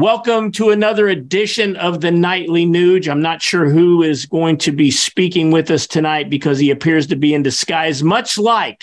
Welcome to another edition of the Nightly Nuge. I'm not sure who is going to be speaking with us tonight because he appears to be in disguise, much like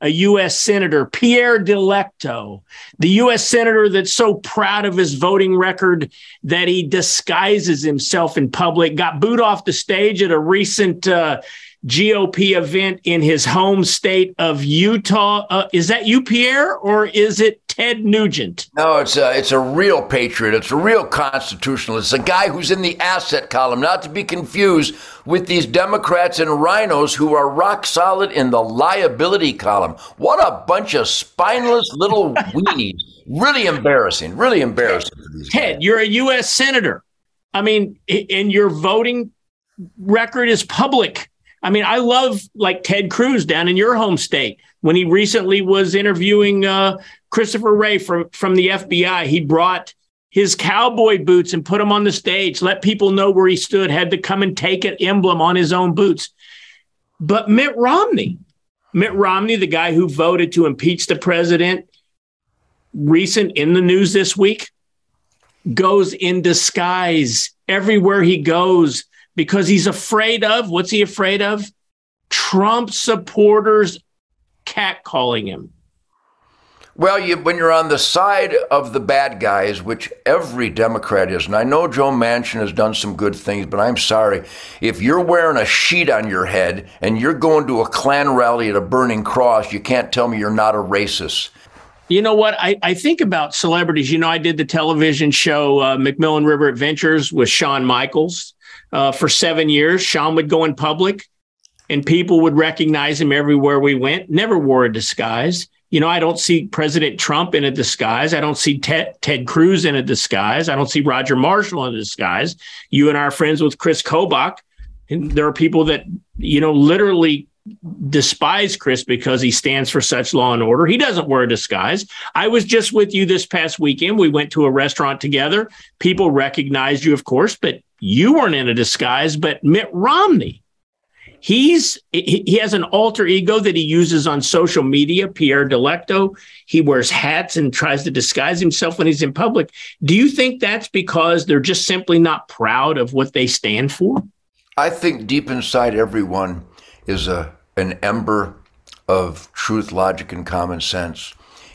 a U.S. Senator, Pierre Delecto, the U.S. Senator that's so proud of his voting record that he disguises himself in public, got booed off the stage at a recent uh, GOP event in his home state of Utah. Uh, is that you, Pierre, or is it Ted Nugent? No, it's a, it's a real patriot. It's a real constitutionalist. A guy who's in the asset column, not to be confused with these Democrats and RINOs who are rock solid in the liability column. What a bunch of spineless little weenies. Really embarrassing. Really embarrassing Ted, guys. you're a U.S. Senator. I mean, and your voting record is public. I mean, I love like Ted Cruz down in your home state when he recently was interviewing uh, Christopher Wray from from the FBI. He brought his cowboy boots and put them on the stage, let people know where he stood, had to come and take an emblem on his own boots. But Mitt Romney, Mitt Romney, the guy who voted to impeach the president, recent in the news this week, goes in disguise everywhere he goes because he's afraid of what's he afraid of? Trump supporters catcalling him. Well, you, when you're on the side of the bad guys, which every Democrat is, and I know Joe Manchin has done some good things, but I'm sorry. If you're wearing a sheet on your head and you're going to a Klan rally at a burning cross, you can't tell me you're not a racist. You know what? I, I think about celebrities. You know, I did the television show uh, Macmillan River Adventures with Shawn Michaels uh, for seven years. Shawn would go in public and people would recognize him everywhere we went, never wore a disguise. You know, I don't see President Trump in a disguise. I don't see Ted, Ted Cruz in a disguise. I don't see Roger Marshall in a disguise. You and are friends with Chris Kobach. And there are people that, you know, literally despise Chris because he stands for such law and order. He doesn't wear a disguise. I was just with you this past weekend. We went to a restaurant together. People recognized you, of course, but you weren't in a disguise. But Mitt Romney, he's he has an alter ego that he uses on social media pierre delecto he wears hats and tries to disguise himself when he's in public do you think that's because they're just simply not proud of what they stand for I think deep inside everyone is a an ember of truth, logic, and common sense.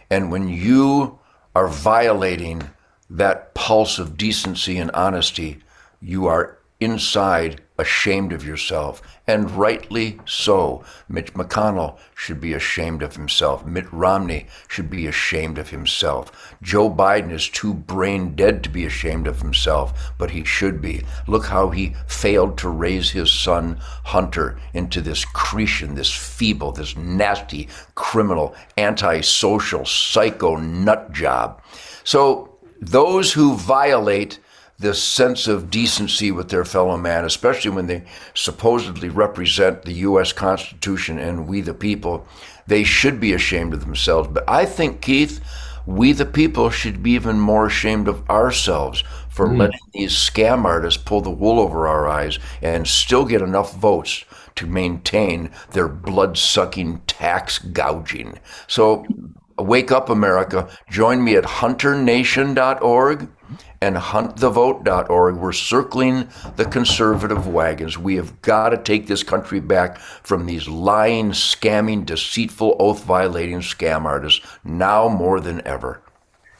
And when you are violating that pulse of decency and honesty, you are inside ashamed of yourself, and rightly so. Mitch McConnell should be ashamed of himself. Mitt Romney should be ashamed of himself. Joe Biden is too brain dead to be ashamed of himself, but he should be. Look how he failed to raise his son Hunter into this cretin, this feeble, this nasty, criminal, antisocial, psycho nut job. So those who violate this sense of decency with their fellow man, especially when they supposedly represent the U.S. Constitution and we the people, they should be ashamed of themselves. But I think, Keith, we the people should be even more ashamed of ourselves for mm. letting these scam artists pull the wool over our eyes and still get enough votes to maintain their blood sucking tax gouging. So, wake up, America. Join me at hunternation.org and huntthevote.org. We're circling the conservative wagons. We have got to take this country back from these lying, scamming, deceitful, oath violating scam artists now more than ever.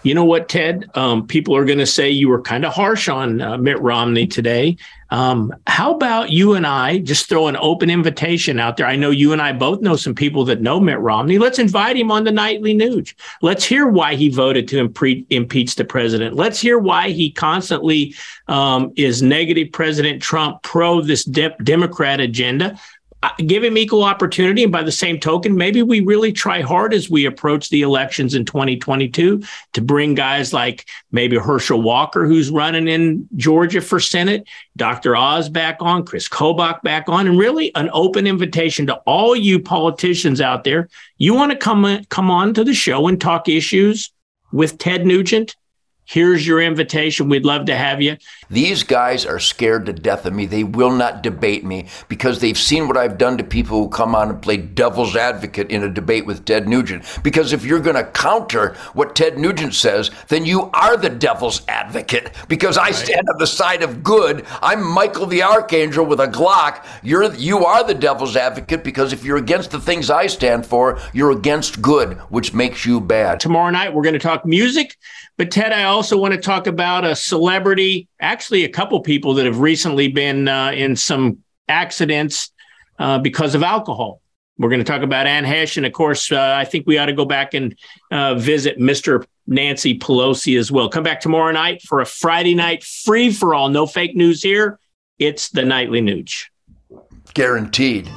You know what, Ted? Um, people are going to say you were kind of harsh on uh, Mitt Romney today. Um, how about you and I just throw an open invitation out there? I know you and I both know some people that know Mitt Romney. Let's invite him on the Nightly Nuge. Let's hear why he voted to impre- impeach the president. Let's hear why he constantly um, is negative President Trump, pro this de- Democrat agenda Uh, give him equal opportunity. And by the same token, maybe we really try hard as we approach the elections in 2022 to bring guys like maybe Herschel Walker, who's running in Georgia for Senate, Dr. Oz back on, Chris Kobach back on, and really an open invitation to all you politicians out there. You want to come, uh, come on to the show and talk issues with Ted Nugent? Here's your invitation. We'd love to have you. These guys are scared to death of me. They will not debate me because they've seen what I've done to people who come on and play devil's advocate in a debate with Ted Nugent. Because if you're going to counter what Ted Nugent says, then you are the devil's advocate because I stand on the side of good. I'm Michael the Archangel with a Glock. You're you are the devil's advocate because if you're against the things I stand for, you're against good, which makes you bad. Tomorrow night we're going to talk music, but Ted, I also want to talk about a celebrity, actually, a couple people that have recently been uh, in some accidents uh, because of alcohol. We're going to talk about Anne Heche. And of course, uh, I think we ought to go back and uh, visit Mr. Nancy Pelosi as well. Come back tomorrow night for a Friday night free for all. No fake news here. It's the Nightly Nuge. Guaranteed.